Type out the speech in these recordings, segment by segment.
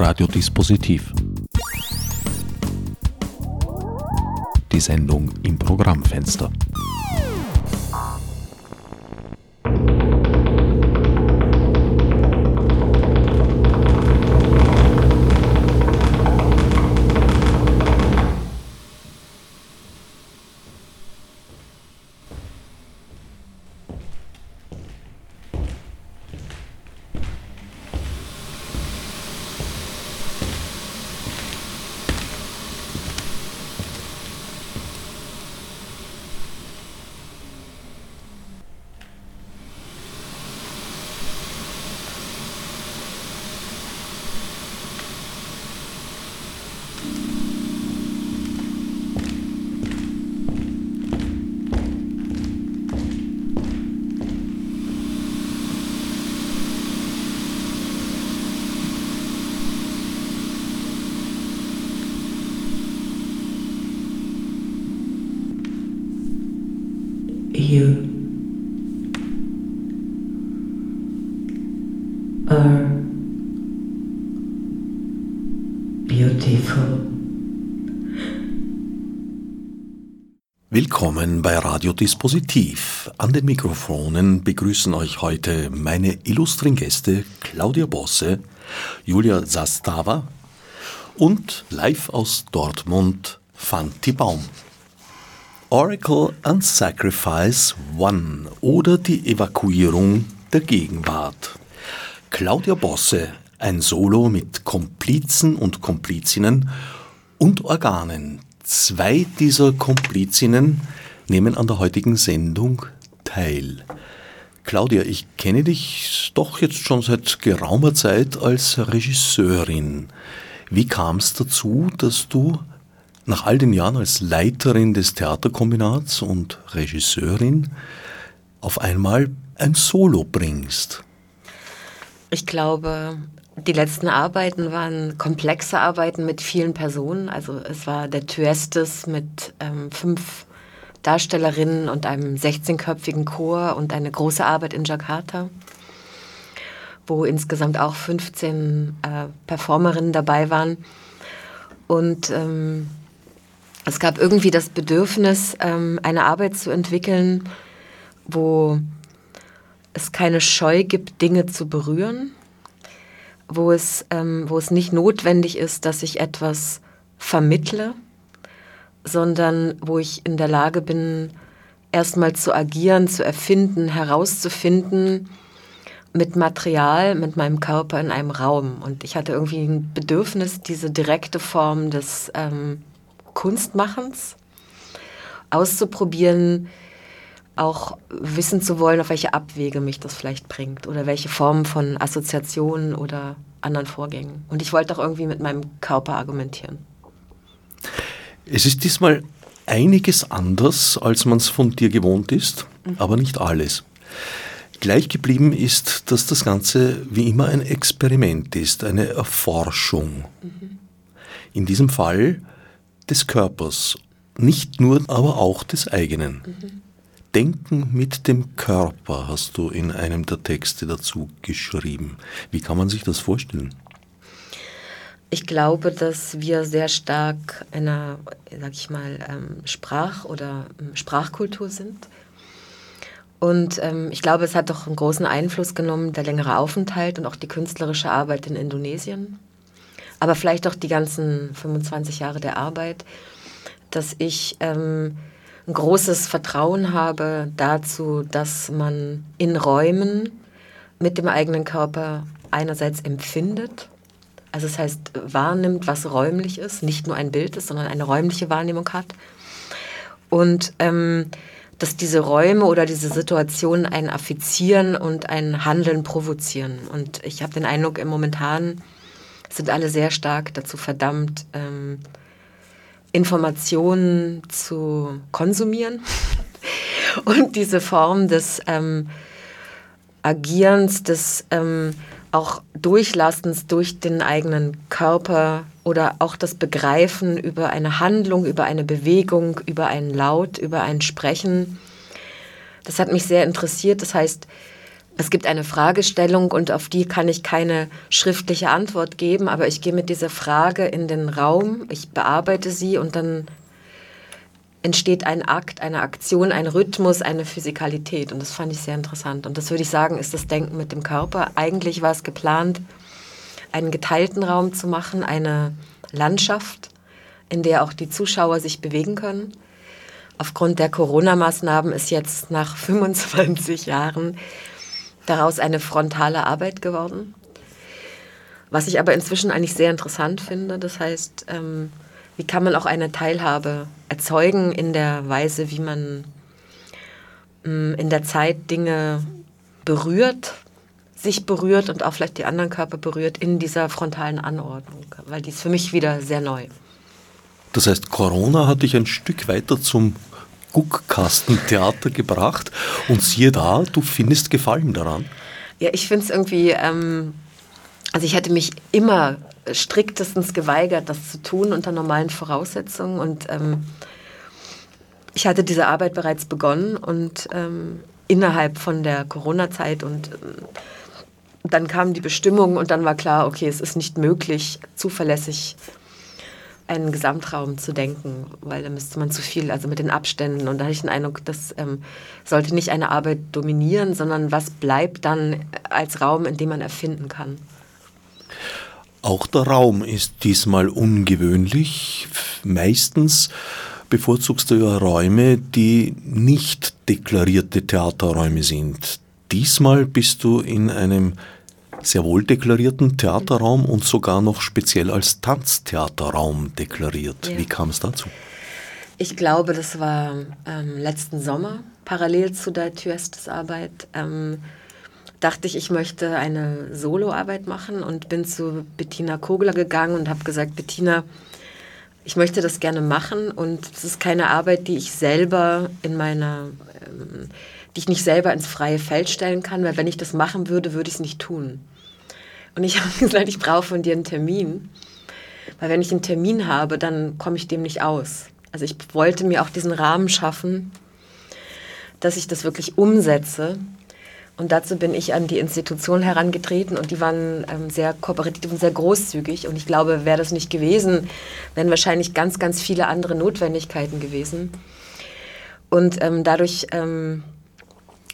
Radiodispositiv. Die Sendung im Programmfenster. Radiodispositiv. An den Mikrofonen begrüßen euch heute meine illustren Gäste Claudia Bosse, Julia Sastava und live aus Dortmund Fanti Baum. Oracle and Sacrifice One oder die Evakuierung der Gegenwart. Claudia Bosse, ein Solo mit Komplizen und Komplizinnen und Organen. Zwei dieser Komplizinnen nehmen an der heutigen Sendung teil. Claudia, ich kenne dich doch jetzt schon seit geraumer Zeit als Regisseurin. Wie kam es dazu, dass du nach all den Jahren als Leiterin des Theaterkombinats und Regisseurin auf einmal ein Solo bringst? Ich glaube, die letzten Arbeiten waren komplexe Arbeiten mit vielen Personen. Also es war der Tuestes mit ähm, fünf Darstellerinnen und einem 16-köpfigen Chor und eine große Arbeit in Jakarta, wo insgesamt auch 15 äh, Performerinnen dabei waren. Und ähm, es gab irgendwie das Bedürfnis, ähm, eine Arbeit zu entwickeln, wo es keine Scheu gibt, Dinge zu berühren, wo es, ähm, wo es nicht notwendig ist, dass ich etwas vermittle, sondern wo ich in der Lage bin, erstmal zu agieren, zu erfinden, herauszufinden mit Material, mit meinem Körper in einem Raum. Und ich hatte irgendwie ein Bedürfnis, diese direkte Form des ähm, Kunstmachens auszuprobieren, auch wissen zu wollen, auf welche Abwege mich das vielleicht bringt oder welche Formen von Assoziationen oder anderen Vorgängen. Und ich wollte auch irgendwie mit meinem Körper argumentieren. Es ist diesmal einiges anders, als man es von dir gewohnt ist, mhm. aber nicht alles. Gleich geblieben ist, dass das Ganze wie immer ein Experiment ist, eine Erforschung. Mhm. In diesem Fall des Körpers, nicht nur, aber auch des eigenen. Mhm. Denken mit dem Körper hast du in einem der Texte dazu geschrieben. Wie kann man sich das vorstellen? Ich glaube, dass wir sehr stark in einer, sag ich mal, ähm, Sprach- oder ähm, Sprachkultur sind. Und ähm, ich glaube, es hat doch einen großen Einfluss genommen, der längere Aufenthalt und auch die künstlerische Arbeit in Indonesien aber vielleicht auch die ganzen 25 Jahre der Arbeit, dass ich ähm, ein großes Vertrauen habe dazu, dass man in Räumen mit dem eigenen Körper einerseits empfindet, also das heißt wahrnimmt, was räumlich ist, nicht nur ein Bild ist, sondern eine räumliche Wahrnehmung hat. Und ähm, dass diese Räume oder diese Situationen ein Affizieren und ein Handeln provozieren. Und ich habe den Eindruck, im momentanen sind alle sehr stark dazu verdammt, ähm, Informationen zu konsumieren. Und diese Form des ähm, Agierens, des ähm, auch Durchlassens durch den eigenen Körper oder auch das Begreifen über eine Handlung, über eine Bewegung, über einen Laut, über ein Sprechen. Das hat mich sehr interessiert. Das heißt, Es gibt eine Fragestellung und auf die kann ich keine schriftliche Antwort geben, aber ich gehe mit dieser Frage in den Raum, ich bearbeite sie und dann entsteht ein Akt, eine Aktion, ein Rhythmus, eine Physikalität. Und das fand ich sehr interessant. Und das würde ich sagen, ist das Denken mit dem Körper. Eigentlich war es geplant, einen geteilten Raum zu machen, eine Landschaft, in der auch die Zuschauer sich bewegen können. Aufgrund der Corona-Maßnahmen ist jetzt nach 25 Jahren daraus eine frontale Arbeit geworden. Was ich aber inzwischen eigentlich sehr interessant finde. Das heißt, ähm, wie kann man auch eine Teilhabe erzeugen in der Weise, wie man ähm, in der Zeit Dinge berührt, sich berührt und auch vielleicht die anderen Körper berührt in dieser frontalen Anordnung, weil die ist für mich wieder sehr neu. Das heißt, Corona hat dich ein Stück weiter zum Guckkastentheater gebracht und siehe da, du findest Gefallen daran. Ja, ich finde es irgendwie, ähm, also ich hätte mich immer striktestens geweigert, das zu tun unter normalen Voraussetzungen und ähm, ich hatte diese Arbeit bereits begonnen und ähm, innerhalb von der Corona-Zeit und ähm, dann kamen die Bestimmungen und dann war klar, okay, es ist nicht möglich, zuverlässig einen Gesamtraum zu denken, weil da müsste man zu viel, also mit den Abständen. Und da hatte ich den Eindruck, das ähm, sollte nicht eine Arbeit dominieren, sondern was bleibt dann als Raum, in dem man erfinden kann. Auch der Raum ist diesmal ungewöhnlich. Meistens bevorzugst du ja Räume, die nicht deklarierte Theaterräume sind. Diesmal bist du in einem sehr wohl deklarierten Theaterraum und sogar noch speziell als Tanztheaterraum deklariert. Ja. Wie kam es dazu? Ich glaube, das war ähm, letzten Sommer, parallel zu der Thyestes-Arbeit. Ähm, dachte ich, ich möchte eine Soloarbeit machen und bin zu Bettina Kogler gegangen und habe gesagt, Bettina, ich möchte das gerne machen und es ist keine Arbeit, die ich selber in meiner, ähm, die ich nicht selber ins freie Feld stellen kann, weil wenn ich das machen würde, würde ich es nicht tun. Und ich habe gesagt, ich brauche von dir einen Termin, weil wenn ich einen Termin habe, dann komme ich dem nicht aus. Also ich wollte mir auch diesen Rahmen schaffen, dass ich das wirklich umsetze. Und dazu bin ich an die Institution herangetreten und die waren ähm, sehr kooperativ und sehr großzügig. Und ich glaube, wäre das nicht gewesen, wären wahrscheinlich ganz, ganz viele andere Notwendigkeiten gewesen. Und ähm, dadurch ähm,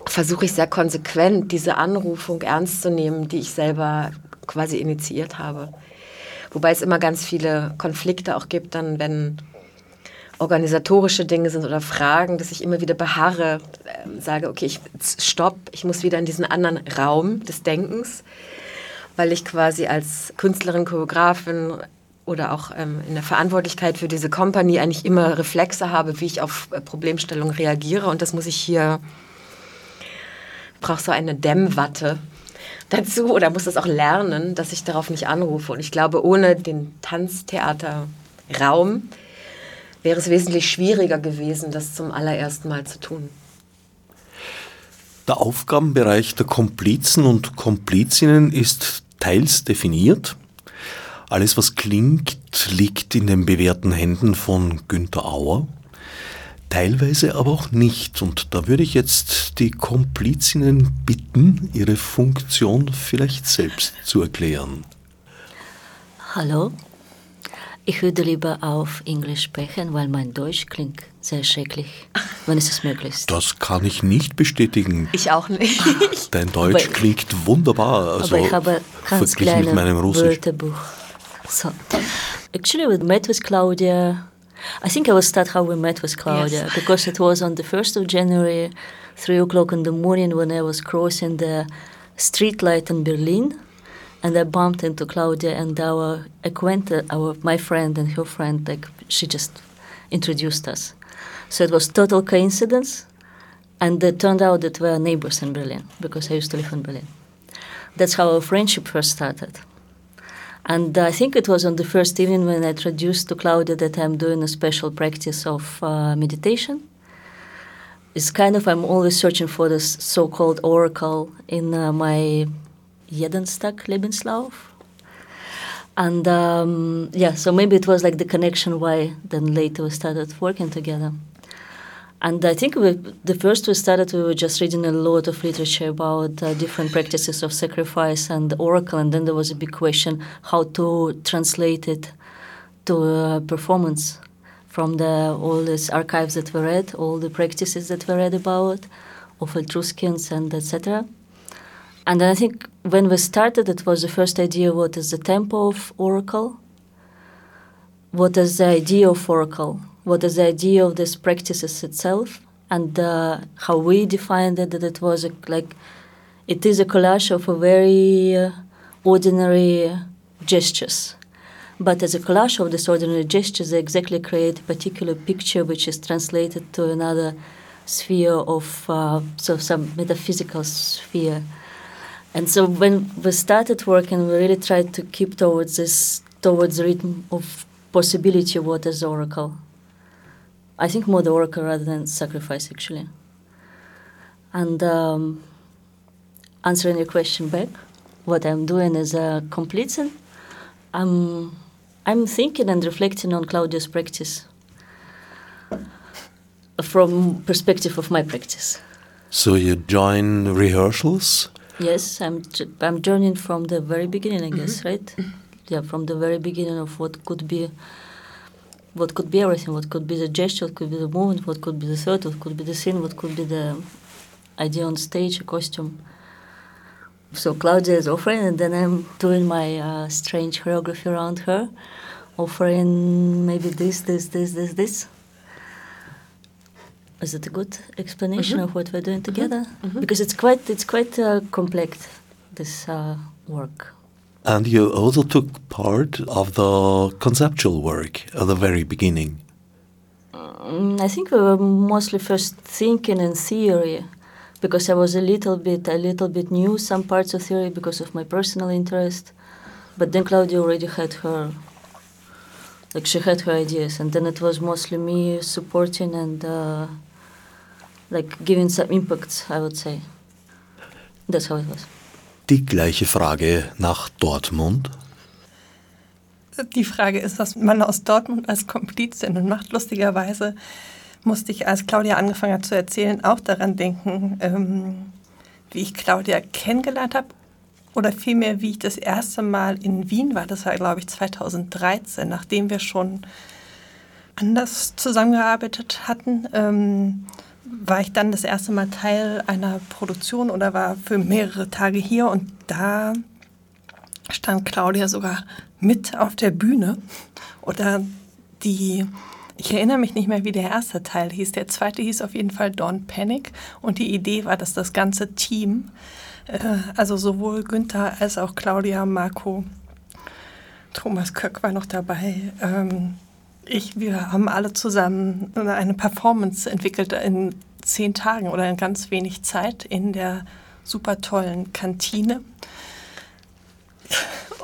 versuche ich sehr konsequent, diese Anrufung ernst zu nehmen, die ich selber quasi initiiert habe. Wobei es immer ganz viele Konflikte auch gibt, dann wenn organisatorische Dinge sind oder Fragen, dass ich immer wieder beharre, äh, sage, okay, ich stopp, ich muss wieder in diesen anderen Raum des Denkens, weil ich quasi als Künstlerin, Choreografin oder auch ähm, in der Verantwortlichkeit für diese Company eigentlich immer Reflexe habe, wie ich auf äh, Problemstellungen reagiere und das muss ich hier brauche so eine Dämmwatte dazu oder muss das auch lernen, dass ich darauf nicht anrufe. Und ich glaube, ohne den Tanztheaterraum wäre es wesentlich schwieriger gewesen, das zum allerersten Mal zu tun. Der Aufgabenbereich der Komplizen und Komplizinnen ist teils definiert. Alles, was klingt, liegt in den bewährten Händen von Günter Auer teilweise aber auch nicht. Und da würde ich jetzt die Komplizinnen bitten, ihre Funktion vielleicht selbst zu erklären. Hallo, ich würde lieber auf Englisch sprechen, weil mein Deutsch klingt sehr schrecklich, wenn es möglich ist. Das kann ich nicht bestätigen. Ich auch nicht. Dein Deutsch aber klingt wunderbar. Also aber ich habe ganz kleine mit meinem Russisch. Wörterbuch. So, actually, we met with Claudia I think I will start how we met with Claudia yes. because it was on the 1st of January, 3 o'clock in the morning when I was crossing the street light in Berlin. And I bumped into Claudia and our acquaintance, our my friend and her friend, like she just introduced us. So it was total coincidence, and it turned out that we are neighbors in Berlin because I used to live in Berlin. That's how our friendship first started. And I think it was on the first evening when I introduced to Claudia that I'm doing a special practice of uh, meditation. It's kind of, I'm always searching for this so called oracle in uh, my Jedenstag Lebenslauf. And um, yeah, so maybe it was like the connection why then later we started working together. And I think we, the first we started, we were just reading a lot of literature about uh, different practices of sacrifice and oracle, and then there was a big question how to translate it to uh, performance from the all these archives that we read, all the practices that we read about of Etruscans and etc. And then I think when we started, it was the first idea: what is the tempo of oracle? What is the idea of oracle? what is the idea of these practices itself and uh, how we defined it that it was a, like it is a collage of a very uh, ordinary gestures but as a collage of these ordinary gestures they exactly create a particular picture which is translated to another sphere of uh, so some metaphysical sphere and so when we started working we really tried to keep towards this towards the rhythm of possibility of what is oracle I think more the oracle rather than sacrifice, actually. And um, answering your question back, what I'm doing is a complete. I'm, I'm thinking and reflecting on Claudia's practice from perspective of my practice. So you join rehearsals? Yes, I'm I'm joining from the very beginning, I guess, mm -hmm. right? Yeah, from the very beginning of what could be what could be everything, what could be the gesture, what could be the movement, what could be the thought, what could be the scene, what could be the idea on stage, a costume. So Claudia is offering, and then I'm doing my uh, strange choreography around her, offering maybe this, this, this, this, this. Is it a good explanation mm-hmm. of what we're doing mm-hmm. together? Mm-hmm. Because it's quite, it's quite uh, complex, this uh, work. And you also took part of the conceptual work at the very beginning. Mm, I think we were mostly first thinking in theory, because I was a little bit, a little bit new some parts of theory because of my personal interest. But then Claudia already had her, like she had her ideas, and then it was mostly me supporting and uh, like giving some impacts. I would say. That's how it was. Die gleiche Frage nach Dortmund. Die Frage ist, was man aus Dortmund als Komplizin macht. Lustigerweise musste ich, als Claudia angefangen hat zu erzählen, auch daran denken, ähm, wie ich Claudia kennengelernt habe. Oder vielmehr, wie ich das erste Mal in Wien war. Das war, glaube ich, 2013, nachdem wir schon anders zusammengearbeitet hatten. Ähm, war ich dann das erste Mal Teil einer Produktion oder war für mehrere Tage hier? Und da stand Claudia sogar mit auf der Bühne. Oder die ich erinnere mich nicht mehr, wie der erste Teil hieß. Der zweite hieß auf jeden Fall Dawn Panic. Und die Idee war, dass das ganze Team, äh, also sowohl Günther als auch Claudia, Marco, Thomas Köck war noch dabei, ähm, ich, wir haben alle zusammen eine Performance entwickelt in zehn Tagen oder in ganz wenig Zeit in der super tollen Kantine.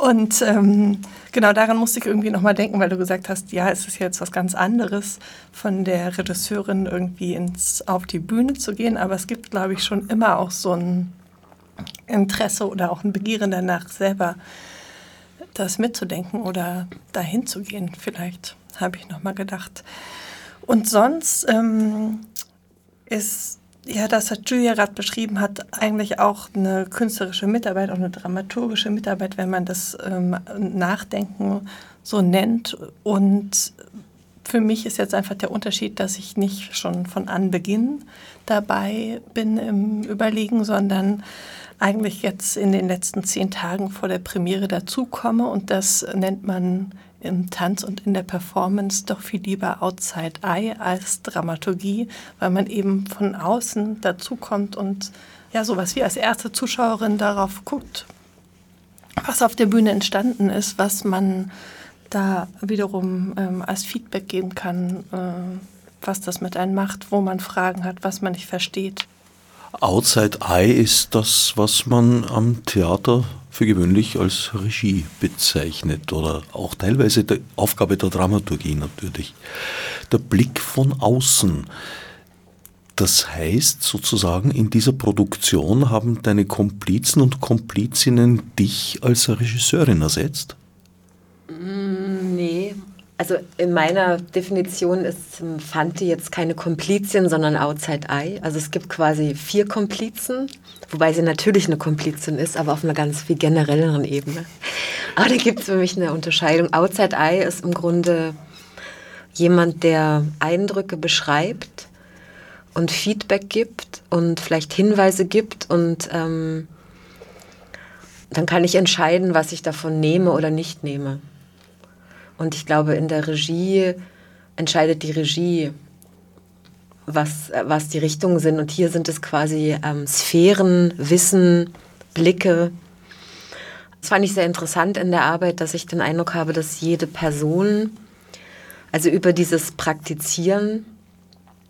Und ähm, genau daran musste ich irgendwie nochmal denken, weil du gesagt hast, ja, es ist jetzt was ganz anderes, von der Regisseurin irgendwie ins, auf die Bühne zu gehen. Aber es gibt, glaube ich, schon immer auch so ein Interesse oder auch ein Begehren danach, selber das mitzudenken oder dahin zu gehen, vielleicht habe ich nochmal gedacht. Und sonst ähm, ist ja das, was Julia gerade beschrieben hat, eigentlich auch eine künstlerische Mitarbeit, auch eine dramaturgische Mitarbeit, wenn man das ähm, Nachdenken so nennt. Und für mich ist jetzt einfach der Unterschied, dass ich nicht schon von Anbeginn dabei bin im Überlegen, sondern eigentlich jetzt in den letzten zehn Tagen vor der Premiere dazukomme. Und das nennt man im Tanz und in der Performance doch viel lieber Outside Eye als Dramaturgie, weil man eben von außen dazukommt und ja, sowas wie als erste Zuschauerin darauf guckt, was auf der Bühne entstanden ist, was man da wiederum ähm, als Feedback geben kann, äh, was das mit einem macht, wo man Fragen hat, was man nicht versteht. Outside Eye ist das, was man am Theater für gewöhnlich als Regie bezeichnet oder auch teilweise die Aufgabe der Dramaturgie natürlich. Der Blick von außen. Das heißt sozusagen, in dieser Produktion haben deine Komplizen und Komplizinnen dich als Regisseurin ersetzt? Mm, nee, Also in meiner Definition ist Fanti jetzt keine Komplizin, sondern Outside Eye. Also es gibt quasi vier Komplizen, wobei sie natürlich eine Komplizin ist, aber auf einer ganz viel generelleren Ebene. Aber da gibt es für mich eine Unterscheidung. Outside Eye ist im Grunde jemand, der Eindrücke beschreibt und Feedback gibt und vielleicht Hinweise gibt und ähm, dann kann ich entscheiden, was ich davon nehme oder nicht nehme. Und ich glaube, in der Regie entscheidet die Regie, was, was die Richtungen sind. Und hier sind es quasi ähm, Sphären, Wissen, Blicke. Das fand ich sehr interessant in der Arbeit, dass ich den Eindruck habe, dass jede Person, also über dieses Praktizieren,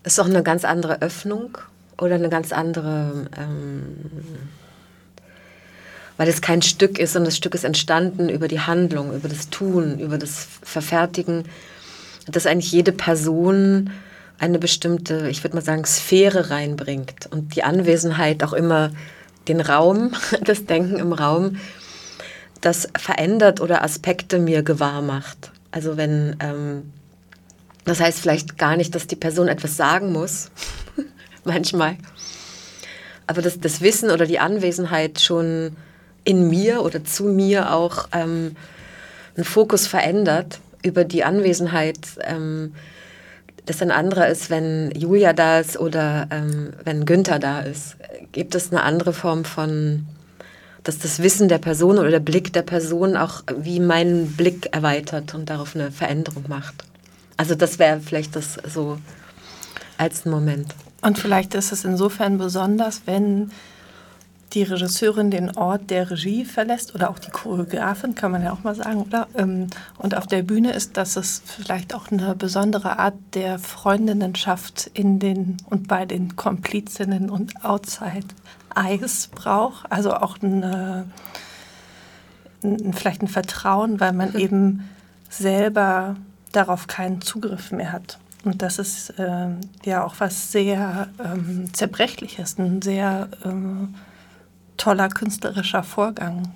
ist auch eine ganz andere Öffnung oder eine ganz andere ähm, weil es kein Stück ist, sondern das Stück ist entstanden über die Handlung, über das Tun, über das Verfertigen, dass eigentlich jede Person eine bestimmte, ich würde mal sagen, Sphäre reinbringt und die Anwesenheit auch immer den Raum, das Denken im Raum, das verändert oder Aspekte mir gewahr macht. Also wenn, ähm, das heißt vielleicht gar nicht, dass die Person etwas sagen muss, manchmal, aber dass das Wissen oder die Anwesenheit schon in mir oder zu mir auch ähm, einen Fokus verändert über die Anwesenheit, ähm, dass ein anderer ist, wenn Julia da ist oder ähm, wenn Günther da ist. Gibt es eine andere Form von, dass das Wissen der Person oder der Blick der Person auch wie meinen Blick erweitert und darauf eine Veränderung macht? Also das wäre vielleicht das so als ein Moment. Und vielleicht ist es insofern besonders, wenn die Regisseurin den Ort der Regie verlässt oder auch die Choreografin, kann man ja auch mal sagen, oder? Ähm, und auf der Bühne ist, dass es vielleicht auch eine besondere Art der Freundinnenschaft in den und bei den Komplizinnen und Outside Eyes braucht. Also auch eine, ein, vielleicht ein Vertrauen, weil man eben selber darauf keinen Zugriff mehr hat. Und das ist äh, ja auch was sehr ähm, Zerbrechliches, ein sehr äh, toller künstlerischer Vorgang,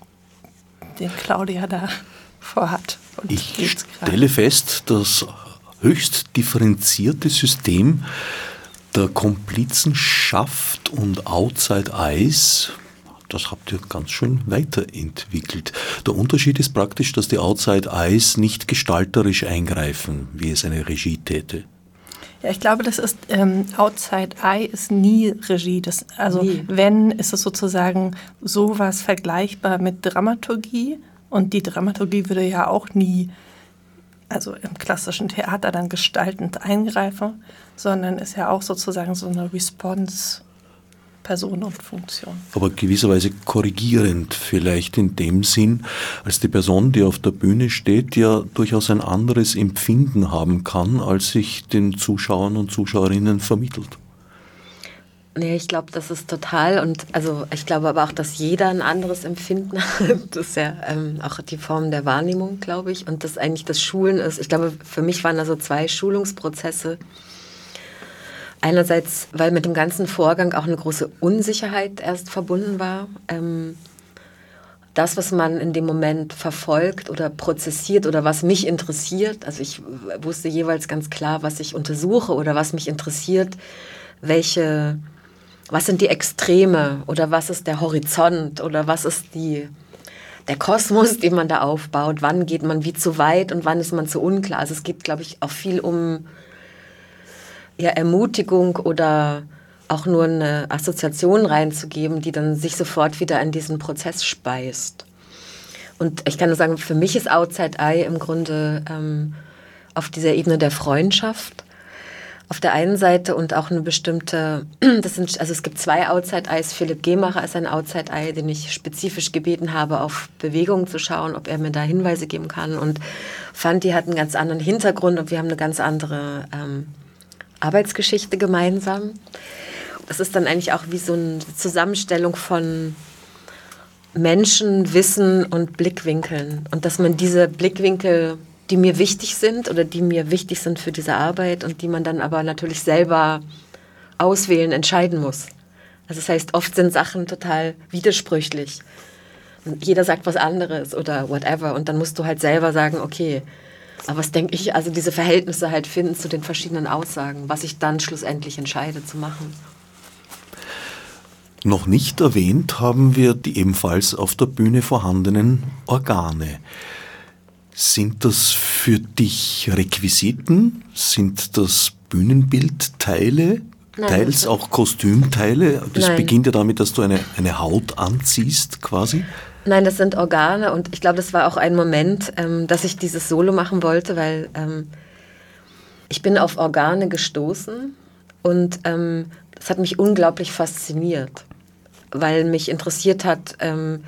den Claudia da vorhat. Und ich stelle fest, das höchst differenzierte System der Komplizenschaft und Outside Eyes, das habt ihr ganz schön weiterentwickelt. Der Unterschied ist praktisch, dass die Outside Eyes nicht gestalterisch eingreifen, wie es eine Regie täte. Ja, ich glaube, das ist ähm, Outside Eye ist nie Regie. Das, also nie. wenn, ist es sozusagen sowas vergleichbar mit Dramaturgie. Und die Dramaturgie würde ja auch nie, also im klassischen Theater dann gestaltend eingreifen, sondern ist ja auch sozusagen so eine Response Person und Funktion. Aber gewisserweise korrigierend vielleicht in dem Sinn, als die Person, die auf der Bühne steht, ja durchaus ein anderes Empfinden haben kann, als sich den Zuschauern und Zuschauerinnen vermittelt. Nee, ich glaube, das ist total und also ich glaube aber auch, dass jeder ein anderes Empfinden hat. Das ist ja ähm, auch die Form der Wahrnehmung, glaube ich. Und das eigentlich das Schulen ist. Ich glaube, für mich waren da so zwei Schulungsprozesse. Einerseits, weil mit dem ganzen Vorgang auch eine große Unsicherheit erst verbunden war. Ähm, das, was man in dem Moment verfolgt oder prozessiert oder was mich interessiert, also ich wusste jeweils ganz klar, was ich untersuche oder was mich interessiert, welche, was sind die Extreme oder was ist der Horizont oder was ist die, der Kosmos, den man da aufbaut, wann geht man wie zu weit und wann ist man zu unklar. Also es geht, glaube ich, auch viel um ja, Ermutigung oder auch nur eine Assoziation reinzugeben, die dann sich sofort wieder in diesen Prozess speist. Und ich kann nur sagen, für mich ist Outside Eye im Grunde ähm, auf dieser Ebene der Freundschaft auf der einen Seite und auch eine bestimmte, das sind, also es gibt zwei Outside Eyes. Philipp Gemacher ist ein Outside Eye, den ich spezifisch gebeten habe, auf Bewegungen zu schauen, ob er mir da Hinweise geben kann. Und Fanti hat einen ganz anderen Hintergrund und wir haben eine ganz andere ähm, Arbeitsgeschichte gemeinsam. Das ist dann eigentlich auch wie so eine Zusammenstellung von Menschen, Wissen und Blickwinkeln. Und dass man diese Blickwinkel, die mir wichtig sind oder die mir wichtig sind für diese Arbeit und die man dann aber natürlich selber auswählen, entscheiden muss. Also das heißt, oft sind Sachen total widersprüchlich. Jeder sagt was anderes oder whatever. Und dann musst du halt selber sagen, okay, Aber was denke ich, also diese Verhältnisse halt finden zu den verschiedenen Aussagen, was ich dann schlussendlich entscheide zu machen. Noch nicht erwähnt haben wir die ebenfalls auf der Bühne vorhandenen Organe. Sind das für dich Requisiten? Sind das Bühnenbildteile? Nein, Teils auch Kostümteile? Das nein. beginnt ja damit, dass du eine, eine Haut anziehst quasi. Nein, das sind Organe und ich glaube, das war auch ein Moment, ähm, dass ich dieses Solo machen wollte, weil ähm, ich bin auf Organe gestoßen und ähm, das hat mich unglaublich fasziniert, weil mich interessiert hat, ähm,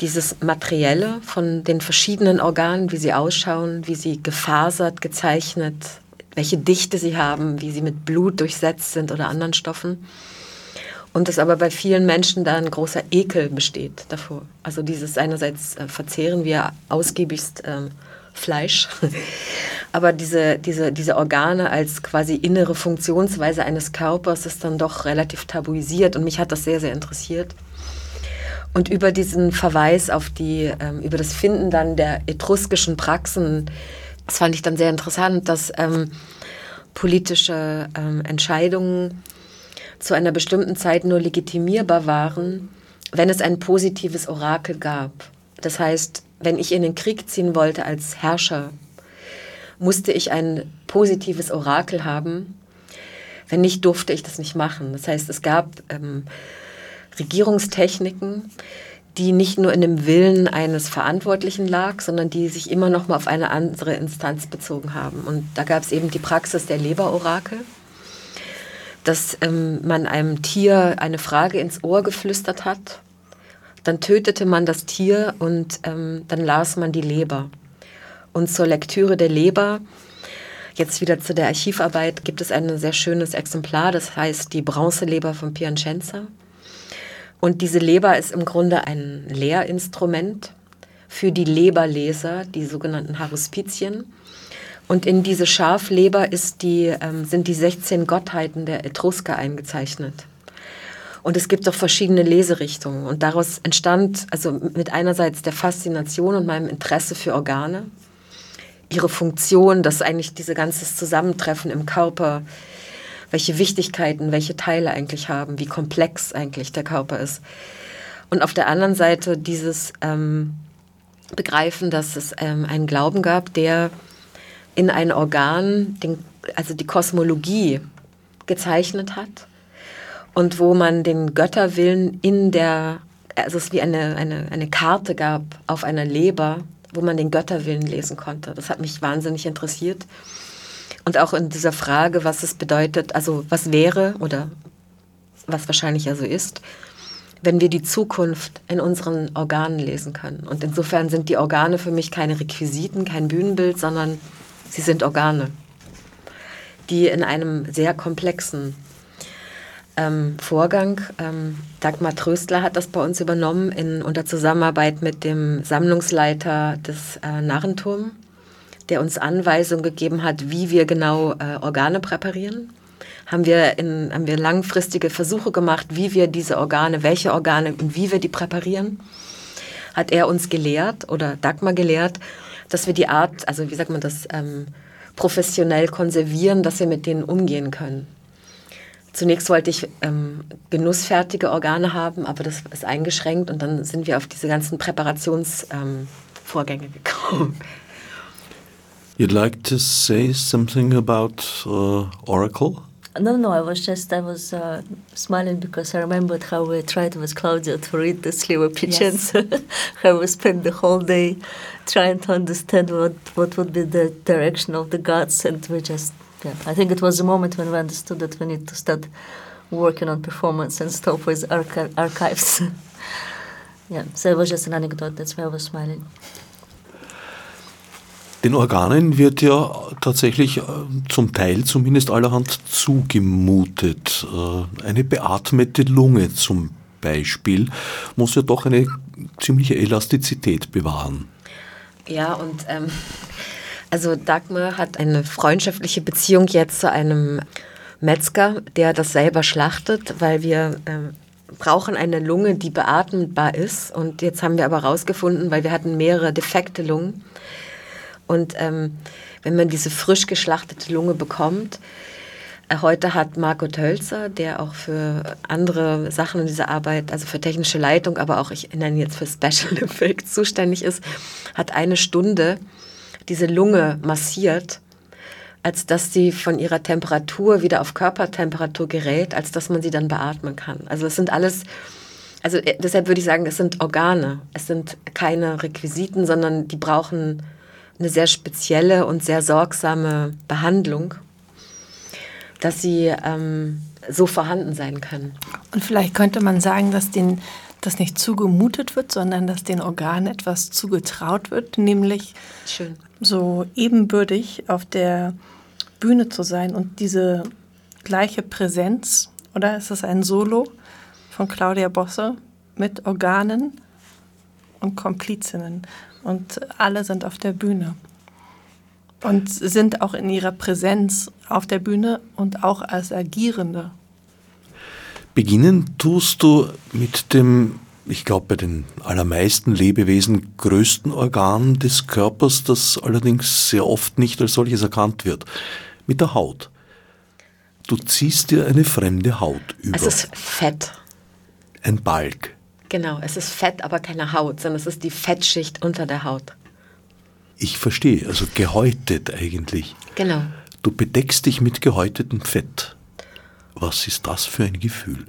dieses Materielle von den verschiedenen Organen, wie sie ausschauen, wie sie gefasert, gezeichnet, welche Dichte sie haben, wie sie mit Blut durchsetzt sind oder anderen Stoffen. Und dass aber bei vielen Menschen da ein großer Ekel besteht davor. Also dieses einerseits äh, verzehren wir ausgiebigst äh, Fleisch, aber diese, diese, diese Organe als quasi innere Funktionsweise eines Körpers ist dann doch relativ tabuisiert und mich hat das sehr, sehr interessiert. Und über diesen Verweis auf die, ähm, über das Finden dann der etruskischen Praxen, das fand ich dann sehr interessant, dass ähm, politische ähm, Entscheidungen zu einer bestimmten Zeit nur legitimierbar waren, wenn es ein positives Orakel gab. Das heißt, wenn ich in den Krieg ziehen wollte als Herrscher, musste ich ein positives Orakel haben. Wenn nicht, durfte ich das nicht machen. Das heißt, es gab ähm, Regierungstechniken, die nicht nur in dem Willen eines Verantwortlichen lag, sondern die sich immer noch mal auf eine andere Instanz bezogen haben. Und da gab es eben die Praxis der Leberorakel dass ähm, man einem Tier eine Frage ins Ohr geflüstert hat. Dann tötete man das Tier und ähm, dann las man die Leber. Und zur Lektüre der Leber, jetzt wieder zu der Archivarbeit, gibt es ein sehr schönes Exemplar, das heißt die Bronzeleber von Piacenza. Und diese Leber ist im Grunde ein Lehrinstrument für die Leberleser, die sogenannten Haruspizien. Und in diese Schafleber ist die, ähm, sind die 16 Gottheiten der Etrusker eingezeichnet. Und es gibt auch verschiedene Leserichtungen. Und daraus entstand, also mit einerseits der Faszination und meinem Interesse für Organe, ihre Funktion, dass eigentlich diese ganze Zusammentreffen im Körper, welche Wichtigkeiten, welche Teile eigentlich haben, wie komplex eigentlich der Körper ist. Und auf der anderen Seite dieses ähm, Begreifen, dass es ähm, einen Glauben gab, der in ein Organ, den, also die Kosmologie gezeichnet hat und wo man den Götterwillen in der, also es wie eine, eine, eine Karte gab auf einer Leber, wo man den Götterwillen lesen konnte. Das hat mich wahnsinnig interessiert. Und auch in dieser Frage, was es bedeutet, also was wäre oder was wahrscheinlich ja so ist, wenn wir die Zukunft in unseren Organen lesen können. Und insofern sind die Organe für mich keine Requisiten, kein Bühnenbild, sondern Sie sind Organe, die in einem sehr komplexen ähm, Vorgang, ähm, Dagmar Tröstler hat das bei uns übernommen in, unter Zusammenarbeit mit dem Sammlungsleiter des äh, Narrenturm, der uns Anweisungen gegeben hat, wie wir genau äh, Organe präparieren. Haben wir, in, haben wir langfristige Versuche gemacht, wie wir diese Organe, welche Organe und wie wir die präparieren. Hat er uns gelehrt oder Dagmar gelehrt dass wir die Art, also wie sagt man das, ähm, professionell konservieren, dass wir mit denen umgehen können. Zunächst wollte ich ähm, genussfertige Organe haben, aber das ist eingeschränkt und dann sind wir auf diese ganzen Präparationsvorgänge ähm, gekommen. You'd like to say something about uh, Oracle? No, no, I was just, I was uh, smiling because I remembered how we tried with Claudia to read the Sliwa Picenza, yes. how we spent the whole day trying to understand what, what would be the direction of the gods, and we just, yeah, I think it was a moment when we understood that we need to start working on performance and stop with archi archives. yeah, so it was just an anecdote, that's why I was smiling. Den Organen wird ja tatsächlich äh, zum Teil zumindest allerhand zugemutet. Äh, eine beatmete Lunge zum Beispiel muss ja doch eine ziemliche Elastizität bewahren. Ja, und ähm, also Dagmar hat eine freundschaftliche Beziehung jetzt zu einem Metzger, der das selber schlachtet, weil wir ähm, brauchen eine Lunge, die beatmbar ist. Und jetzt haben wir aber herausgefunden, weil wir hatten mehrere defekte Lungen, Und ähm, wenn man diese frisch geschlachtete Lunge bekommt, äh, Heute hat Marco Tölzer, der auch für andere Sachen in dieser Arbeit, also für technische Leitung, aber auch ich nenne jetzt für Special Effects zuständig ist, hat eine Stunde diese Lunge massiert, als dass sie von ihrer Temperatur wieder auf Körpertemperatur gerät, als dass man sie dann beatmen kann. Also es sind alles, also äh, deshalb würde ich sagen, es sind Organe, es sind keine Requisiten, sondern die brauchen eine sehr spezielle und sehr sorgsame Behandlung, dass sie ähm, so vorhanden sein können. Und vielleicht könnte man sagen, dass den das nicht zugemutet wird, sondern dass den Organen etwas zugetraut wird, nämlich Schön. so ebenbürtig auf der Bühne zu sein und diese gleiche Präsenz, oder ist es ein Solo von Claudia Bosse mit Organen und Komplizinnen und alle sind auf der Bühne und sind auch in ihrer Präsenz auf der Bühne und auch als Agierende. Beginnen tust du mit dem, ich glaube bei den allermeisten Lebewesen, größten Organ des Körpers, das allerdings sehr oft nicht als solches erkannt wird, mit der Haut. Du ziehst dir eine fremde Haut über. Es ist Fett. Ein Balk. Genau, es ist Fett, aber keine Haut, sondern es ist die Fettschicht unter der Haut. Ich verstehe, also gehäutet eigentlich. Genau. Du bedeckst dich mit gehäutetem Fett. Was ist das für ein Gefühl?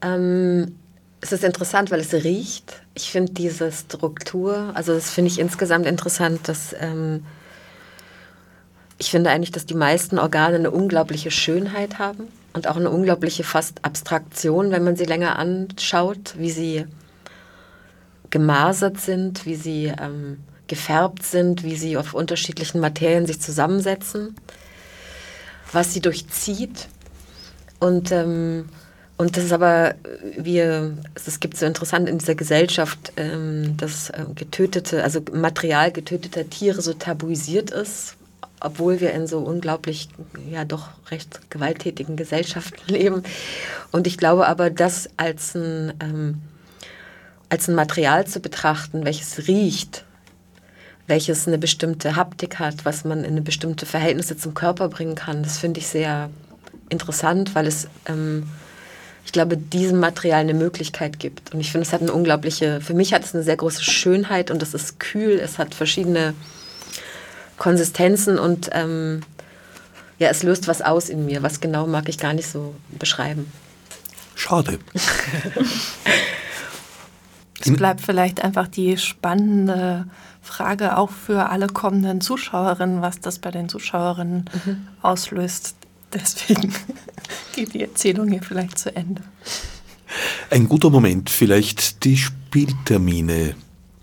Ähm, es ist interessant, weil es riecht. Ich finde diese Struktur, also das finde ich insgesamt interessant, dass ähm, ich finde eigentlich, dass die meisten Organe eine unglaubliche Schönheit haben und auch eine unglaubliche fast Abstraktion, wenn man sie länger anschaut, wie sie gemasert sind, wie sie ähm, gefärbt sind, wie sie auf unterschiedlichen Materien sich zusammensetzen, was sie durchzieht. Und, ähm, und das ist aber, wir, es gibt so interessant in dieser Gesellschaft, ähm, dass äh, getötete, also Material getöteter Tiere so tabuisiert ist, obwohl wir in so unglaublich, ja doch recht gewalttätigen Gesellschaften leben. Und ich glaube aber, das als ein, ähm, als ein Material zu betrachten, welches riecht, welches eine bestimmte Haptik hat, was man in eine bestimmte Verhältnisse zum Körper bringen kann. Das finde ich sehr interessant, weil es, ähm, ich glaube, diesem Material eine Möglichkeit gibt. Und ich finde, es hat eine unglaubliche, für mich hat es eine sehr große Schönheit und es ist kühl, es hat verschiedene Konsistenzen und ähm, ja, es löst was aus in mir. Was genau mag ich gar nicht so beschreiben. Schade. es bleibt vielleicht einfach die spannende Frage auch für alle kommenden Zuschauerinnen, was das bei den Zuschauerinnen mhm. auslöst. Deswegen geht die Erzählung hier vielleicht zu Ende. Ein guter Moment, vielleicht die Spieltermine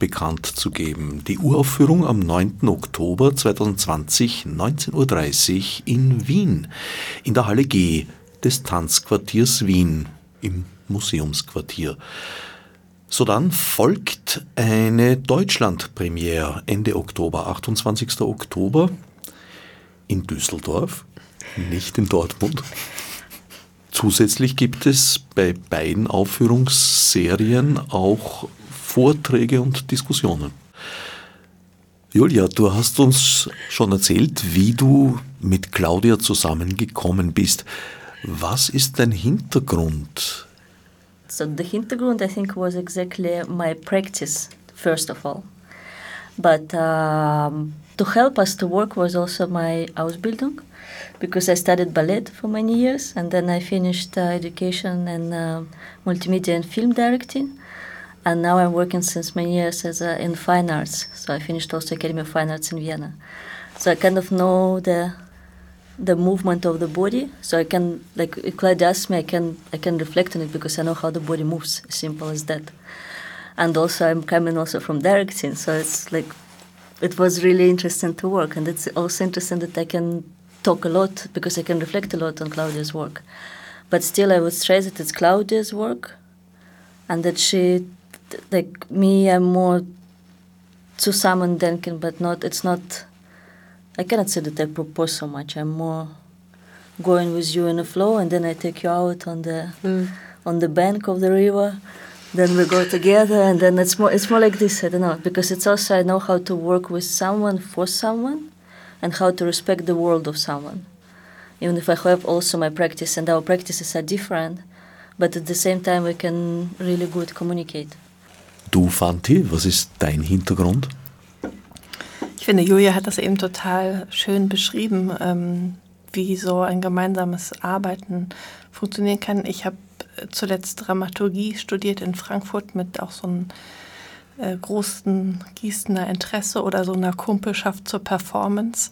bekannt zu geben. Die Uraufführung am 9. Oktober 2020, 19.30 Uhr in Wien, in der Halle G des Tanzquartiers Wien im Museumsquartier. Sodann folgt eine Deutschlandpremiere Ende Oktober, 28. Oktober in Düsseldorf, nicht in Dortmund. Zusätzlich gibt es bei beiden Aufführungsserien auch Vorträge und Diskussionen. Julia, du hast uns schon erzählt, wie du mit Claudia zusammengekommen bist. Was ist dein Hintergrund So the Hintergrund, I think, was exactly my practice, first of all. But um, to help us to work was also my Ausbildung, because I studied ballet for many years, and then I finished uh, education in uh, multimedia and film directing. And now I'm working since many years as a, in fine arts. So I finished also Academy of Fine Arts in Vienna. So I kind of know the the movement of the body so i can like if Claudia asks me i can i can reflect on it because i know how the body moves simple as that and also i'm coming also from directing so it's like it was really interesting to work and it's also interesting that i can talk a lot because i can reflect a lot on claudia's work but still i would stress that it's claudia's work and that she like me i'm more Denkin, but not it's not I cannot say that I propose so much. I'm more going with you in the flow, and then I take you out on the mm. on the bank of the river, then we go together, and then it's more it's more like this. I don't know because it's also I know how to work with someone for someone, and how to respect the world of someone. Even if I have also my practice, and our practices are different, but at the same time we can really good communicate. Du, Fanti, was ist dein Hintergrund? Ich finde, Julia hat das eben total schön beschrieben, ähm, wie so ein gemeinsames Arbeiten funktionieren kann. Ich habe zuletzt Dramaturgie studiert in Frankfurt mit auch so einem äh, großen Gießener Interesse oder so einer Kumpelschaft zur Performance.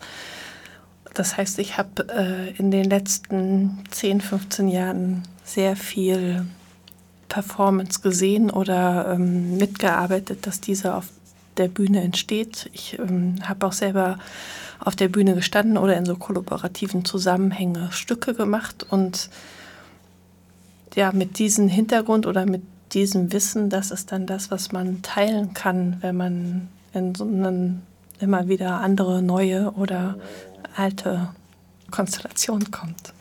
Das heißt, ich habe äh, in den letzten 10, 15 Jahren sehr viel Performance gesehen oder ähm, mitgearbeitet, dass diese auf der Bühne entsteht. Ich ähm, habe auch selber auf der Bühne gestanden oder in so kollaborativen Zusammenhängen Stücke gemacht und ja, mit diesem Hintergrund oder mit diesem Wissen, das ist dann das, was man teilen kann, wenn man in so einen immer wieder andere, neue oder alte Konstellation kommt.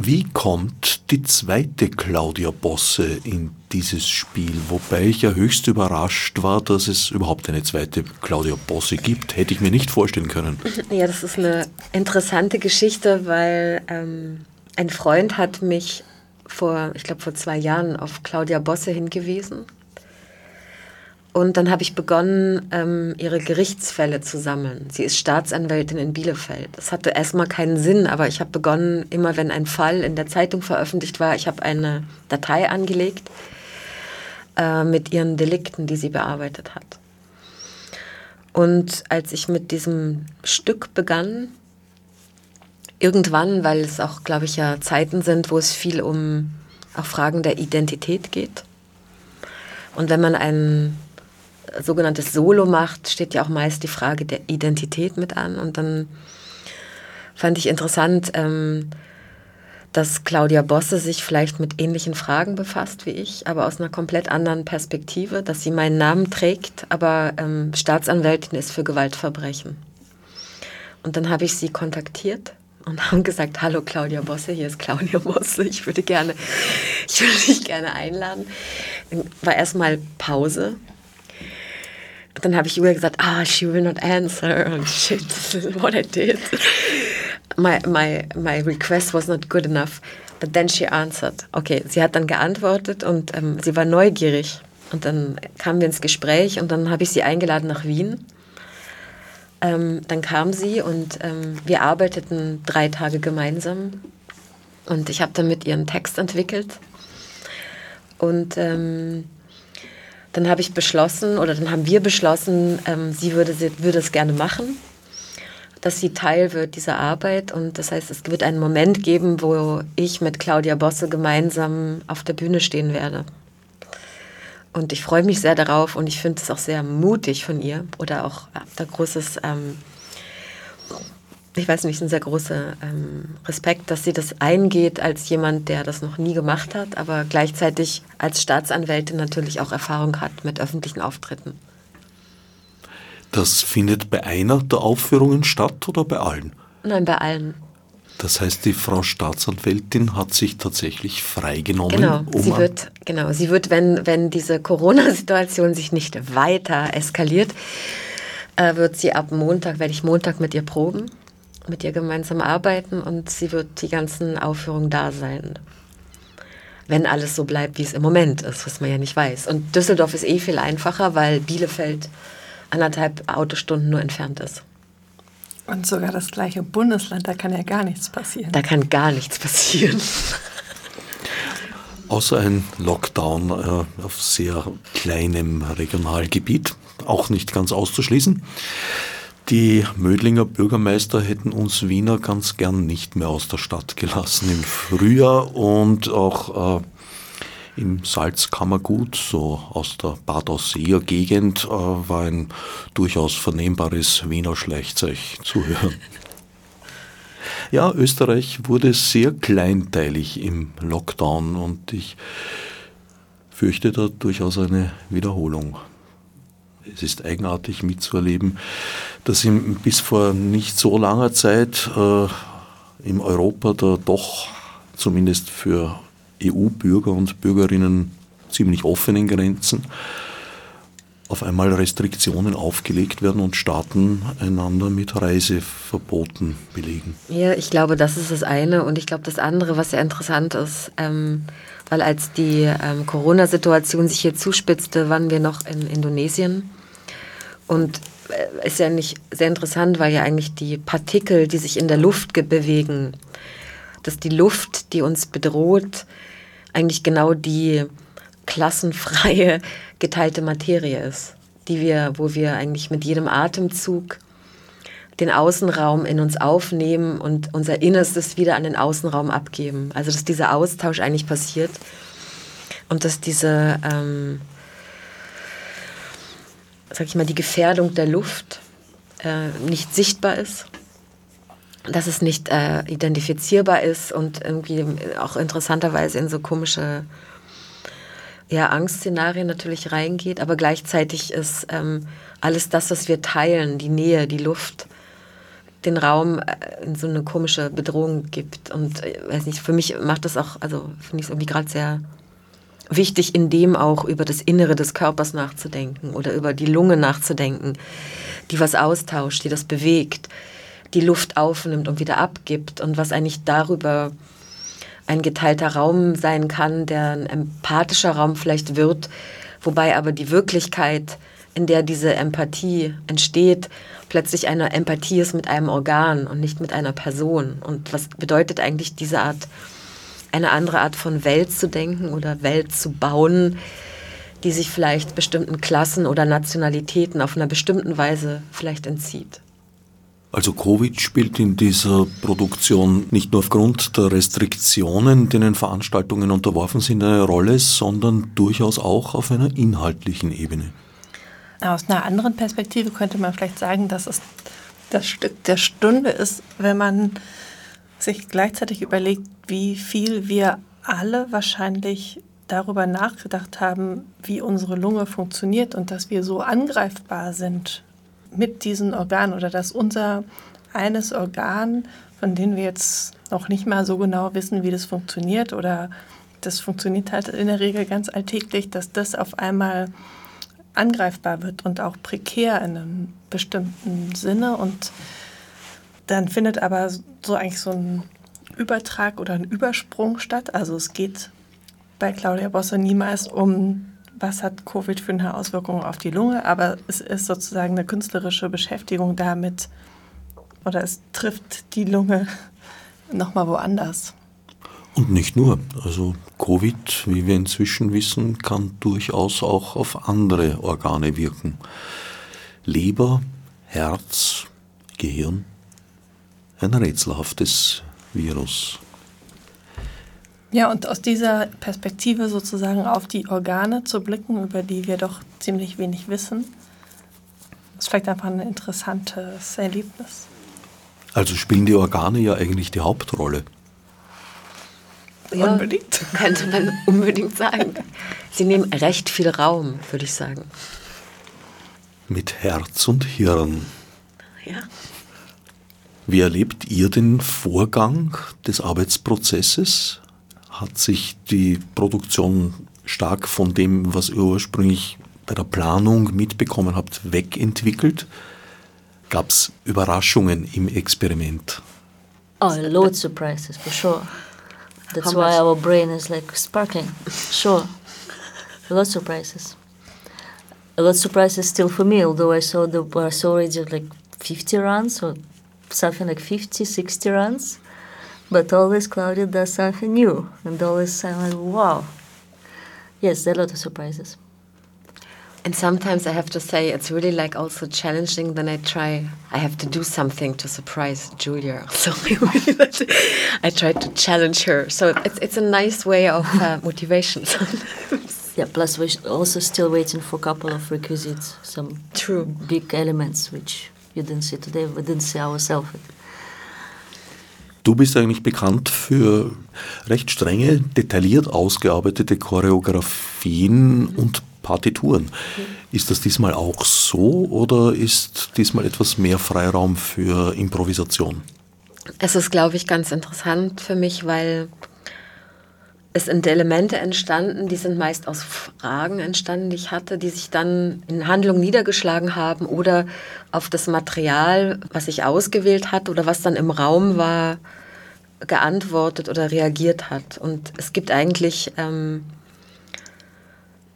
Wie kommt die zweite Claudia Bosse in dieses Spiel? Wobei ich ja höchst überrascht war, dass es überhaupt eine zweite Claudia Bosse gibt. Hätte ich mir nicht vorstellen können. Ja, das ist eine interessante Geschichte, weil ähm, ein Freund hat mich vor, ich glaube, vor zwei Jahren auf Claudia Bosse hingewiesen. Und dann habe ich begonnen, ähm, ihre Gerichtsfälle zu sammeln. Sie ist Staatsanwältin in Bielefeld. Das hatte erstmal keinen Sinn, aber ich habe begonnen, immer wenn ein Fall in der Zeitung veröffentlicht war, ich habe eine Datei angelegt äh, mit ihren Delikten, die sie bearbeitet hat. Und als ich mit diesem Stück begann, irgendwann, weil es auch, glaube ich, ja Zeiten sind, wo es viel um auch Fragen der Identität geht. Und wenn man ein sogenanntes Solo macht, steht ja auch meist die Frage der Identität mit an. Und dann fand ich interessant, ähm, dass Claudia Bosse sich vielleicht mit ähnlichen Fragen befasst wie ich, aber aus einer komplett anderen Perspektive, dass sie meinen Namen trägt, aber ähm, Staatsanwältin ist für Gewaltverbrechen. Und dann habe ich sie kontaktiert und haben gesagt, hallo Claudia Bosse, hier ist Claudia Bosse, ich würde gerne, ich würde dich gerne einladen. War erstmal Pause dann habe ich Julia gesagt, ah, she will not answer. And shit, this is what I did. My, my, my request was not good enough. But then she answered. Okay, sie hat dann geantwortet und ähm, sie war neugierig. Und dann kamen wir ins Gespräch und dann habe ich sie eingeladen nach Wien. Ähm, dann kam sie und ähm, wir arbeiteten drei Tage gemeinsam. Und ich habe dann mit ihr einen Text entwickelt. Und ähm, dann habe ich beschlossen oder dann haben wir beschlossen, ähm, sie würde, sie würde es gerne machen, dass sie Teil wird dieser Arbeit. Und das heißt, es wird einen Moment geben, wo ich mit Claudia Bosse gemeinsam auf der Bühne stehen werde. Und ich freue mich sehr darauf und ich finde es auch sehr mutig von ihr oder auch da großes ähm, ich weiß nicht, ein sehr großer ähm, Respekt, dass sie das eingeht als jemand, der das noch nie gemacht hat, aber gleichzeitig als Staatsanwältin natürlich auch Erfahrung hat mit öffentlichen Auftritten. Das findet bei einer der Aufführungen statt oder bei allen? Nein, bei allen. Das heißt, die Frau Staatsanwältin hat sich tatsächlich freigenommen. Genau, um sie wird, genau, sie wird, wenn, wenn diese Corona-Situation sich nicht weiter eskaliert, äh, wird sie ab Montag, werde ich Montag mit ihr proben mit ihr gemeinsam arbeiten und sie wird die ganzen Aufführungen da sein. Wenn alles so bleibt, wie es im Moment ist, was man ja nicht weiß. Und Düsseldorf ist eh viel einfacher, weil Bielefeld anderthalb Autostunden nur entfernt ist. Und sogar das gleiche Bundesland, da kann ja gar nichts passieren. Da kann gar nichts passieren. Außer ein Lockdown äh, auf sehr kleinem Regionalgebiet, auch nicht ganz auszuschließen. Die Mödlinger Bürgermeister hätten uns Wiener ganz gern nicht mehr aus der Stadt gelassen im Frühjahr und auch äh, im Salzkammergut, so aus der Bad Ausseer Gegend, äh, war ein durchaus vernehmbares Wiener Schleichzeug zu hören. Ja, Österreich wurde sehr kleinteilig im Lockdown und ich fürchte da durchaus eine Wiederholung es ist eigenartig mitzuerleben, dass im, bis vor nicht so langer Zeit äh, in Europa da doch zumindest für EU-Bürger und Bürgerinnen ziemlich offenen Grenzen auf einmal Restriktionen aufgelegt werden und Staaten einander mit Reiseverboten belegen. Ja, ich glaube, das ist das eine. Und ich glaube, das andere, was sehr interessant ist, ähm, weil als die ähm, Corona-Situation sich hier zuspitzte, waren wir noch in Indonesien. Und äh, ist ja nicht sehr interessant, weil ja eigentlich die Partikel, die sich in der Luft bewegen, dass die Luft, die uns bedroht, eigentlich genau die klassenfreie geteilte Materie ist, die wir, wo wir eigentlich mit jedem Atemzug den Außenraum in uns aufnehmen und unser Innerstes wieder an den Außenraum abgeben. Also dass dieser Austausch eigentlich passiert und dass diese, ähm, sag ich mal, die Gefährdung der Luft äh, nicht sichtbar ist, dass es nicht äh, identifizierbar ist und irgendwie auch interessanterweise in so komische ja, Angstszenarien natürlich reingeht, aber gleichzeitig ist ähm, alles das, was wir teilen, die Nähe, die Luft, den Raum äh, in so eine komische Bedrohung gibt. Und äh, weiß nicht, für mich macht das auch, also finde ich es irgendwie gerade sehr wichtig, in dem auch über das Innere des Körpers nachzudenken oder über die Lunge nachzudenken, die was austauscht, die das bewegt, die Luft aufnimmt und wieder abgibt und was eigentlich darüber ein geteilter Raum sein kann, der ein empathischer Raum vielleicht wird, wobei aber die Wirklichkeit, in der diese Empathie entsteht, plötzlich eine Empathie ist mit einem Organ und nicht mit einer Person. Und was bedeutet eigentlich diese Art, eine andere Art von Welt zu denken oder Welt zu bauen, die sich vielleicht bestimmten Klassen oder Nationalitäten auf einer bestimmten Weise vielleicht entzieht? Also Covid spielt in dieser Produktion nicht nur aufgrund der Restriktionen, denen Veranstaltungen unterworfen sind, eine Rolle, sondern durchaus auch auf einer inhaltlichen Ebene. Aus einer anderen Perspektive könnte man vielleicht sagen, dass es das Stück der Stunde ist, wenn man sich gleichzeitig überlegt, wie viel wir alle wahrscheinlich darüber nachgedacht haben, wie unsere Lunge funktioniert und dass wir so angreifbar sind mit diesen Organen oder dass unser eines Organ, von dem wir jetzt noch nicht mal so genau wissen, wie das funktioniert oder das funktioniert halt in der Regel ganz alltäglich, dass das auf einmal angreifbar wird und auch prekär in einem bestimmten Sinne und dann findet aber so eigentlich so ein Übertrag oder ein Übersprung statt. Also es geht bei Claudia Bosse niemals um was hat Covid für eine Auswirkung auf die Lunge, aber es ist sozusagen eine künstlerische Beschäftigung damit oder es trifft die Lunge nochmal woanders. Und nicht nur. Also Covid, wie wir inzwischen wissen, kann durchaus auch auf andere Organe wirken. Leber, Herz, Gehirn. Ein rätselhaftes Virus. Ja, und aus dieser Perspektive sozusagen auf die Organe zu blicken, über die wir doch ziemlich wenig wissen, ist vielleicht einfach ein interessantes Erlebnis. Also spielen die Organe ja eigentlich die Hauptrolle. Ja, unbedingt. Könnte man unbedingt sagen. Sie nehmen recht viel Raum, würde ich sagen. Mit Herz und Hirn. Ja. Wie erlebt ihr den Vorgang des Arbeitsprozesses? hat sich die Produktion stark von dem, was ihr ursprünglich bei der Planung mitbekommen habt, wegentwickelt? Gab es Überraschungen im Experiment? Oh, loads of surprises, for sure. That's why our brain is like sparkling. Sure. Lots of surprises. A lot of surprises still for me, although I saw the I saw already like 50 runs or something like 50, 60 runs. But always Claudia does something new, and always I'm like, wow. Yes, there are a lot of surprises. And sometimes I have to say it's really like also challenging. Then I try, I have to do something to surprise Julia. So I try to challenge her. So it's it's a nice way of uh, motivation. yeah. Plus we're also still waiting for a couple of requisites, some true big elements which you didn't see today. We didn't see ourselves. Du bist eigentlich bekannt für recht strenge, detailliert ausgearbeitete Choreografien und Partituren. Ist das diesmal auch so oder ist diesmal etwas mehr Freiraum für Improvisation? Es ist, glaube ich, ganz interessant für mich, weil es sind Elemente entstanden, die sind meist aus Fragen entstanden, die ich hatte, die sich dann in Handlung niedergeschlagen haben oder auf das Material, was ich ausgewählt hatte oder was dann im Raum war, geantwortet oder reagiert hat. Und es gibt eigentlich ähm,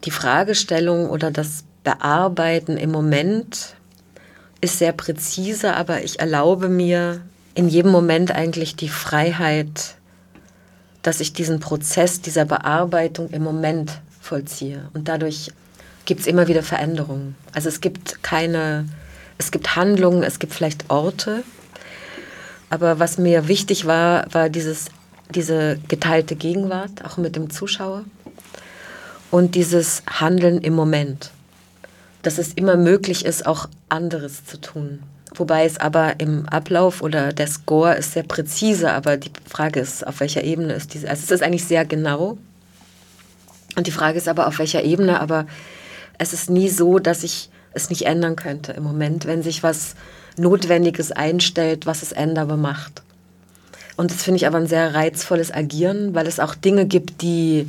die Fragestellung oder das Bearbeiten im Moment ist sehr präzise, aber ich erlaube mir in jedem Moment eigentlich die Freiheit, dass ich diesen Prozess dieser Bearbeitung im Moment vollziehe. Und dadurch gibt es immer wieder Veränderungen. Also es gibt keine, es gibt Handlungen, es gibt vielleicht Orte. Aber was mir wichtig war, war dieses, diese geteilte Gegenwart, auch mit dem Zuschauer. Und dieses Handeln im Moment. Dass es immer möglich ist, auch anderes zu tun. Wobei es aber im Ablauf oder der Score ist sehr präzise, aber die Frage ist, auf welcher Ebene ist diese. Also es ist eigentlich sehr genau. Und die Frage ist aber, auf welcher Ebene, aber es ist nie so, dass ich es nicht ändern könnte im Moment, wenn sich was Notwendiges einstellt, was es änderbar macht. Und das finde ich aber ein sehr reizvolles Agieren, weil es auch Dinge gibt, die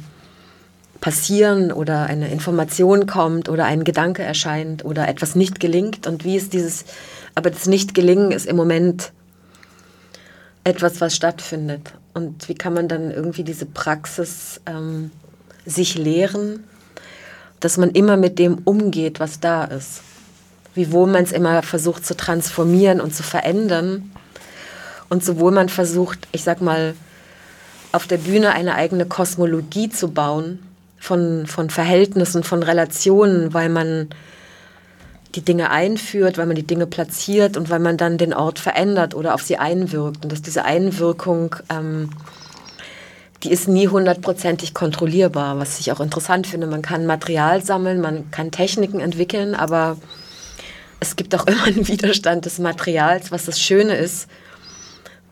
passieren oder eine Information kommt oder ein Gedanke erscheint oder etwas nicht gelingt. Und wie ist dieses aber das Nicht-Gelingen ist im Moment etwas, was stattfindet. Und wie kann man dann irgendwie diese Praxis ähm, sich lehren, dass man immer mit dem umgeht, was da ist. Wiewohl man es immer versucht zu transformieren und zu verändern. Und sowohl man versucht, ich sag mal, auf der Bühne eine eigene Kosmologie zu bauen von, von Verhältnissen, von Relationen, weil man die Dinge einführt, weil man die Dinge platziert und weil man dann den Ort verändert oder auf sie einwirkt. Und dass diese Einwirkung, ähm, die ist nie hundertprozentig kontrollierbar, was ich auch interessant finde. Man kann Material sammeln, man kann Techniken entwickeln, aber es gibt auch immer einen Widerstand des Materials, was das Schöne ist,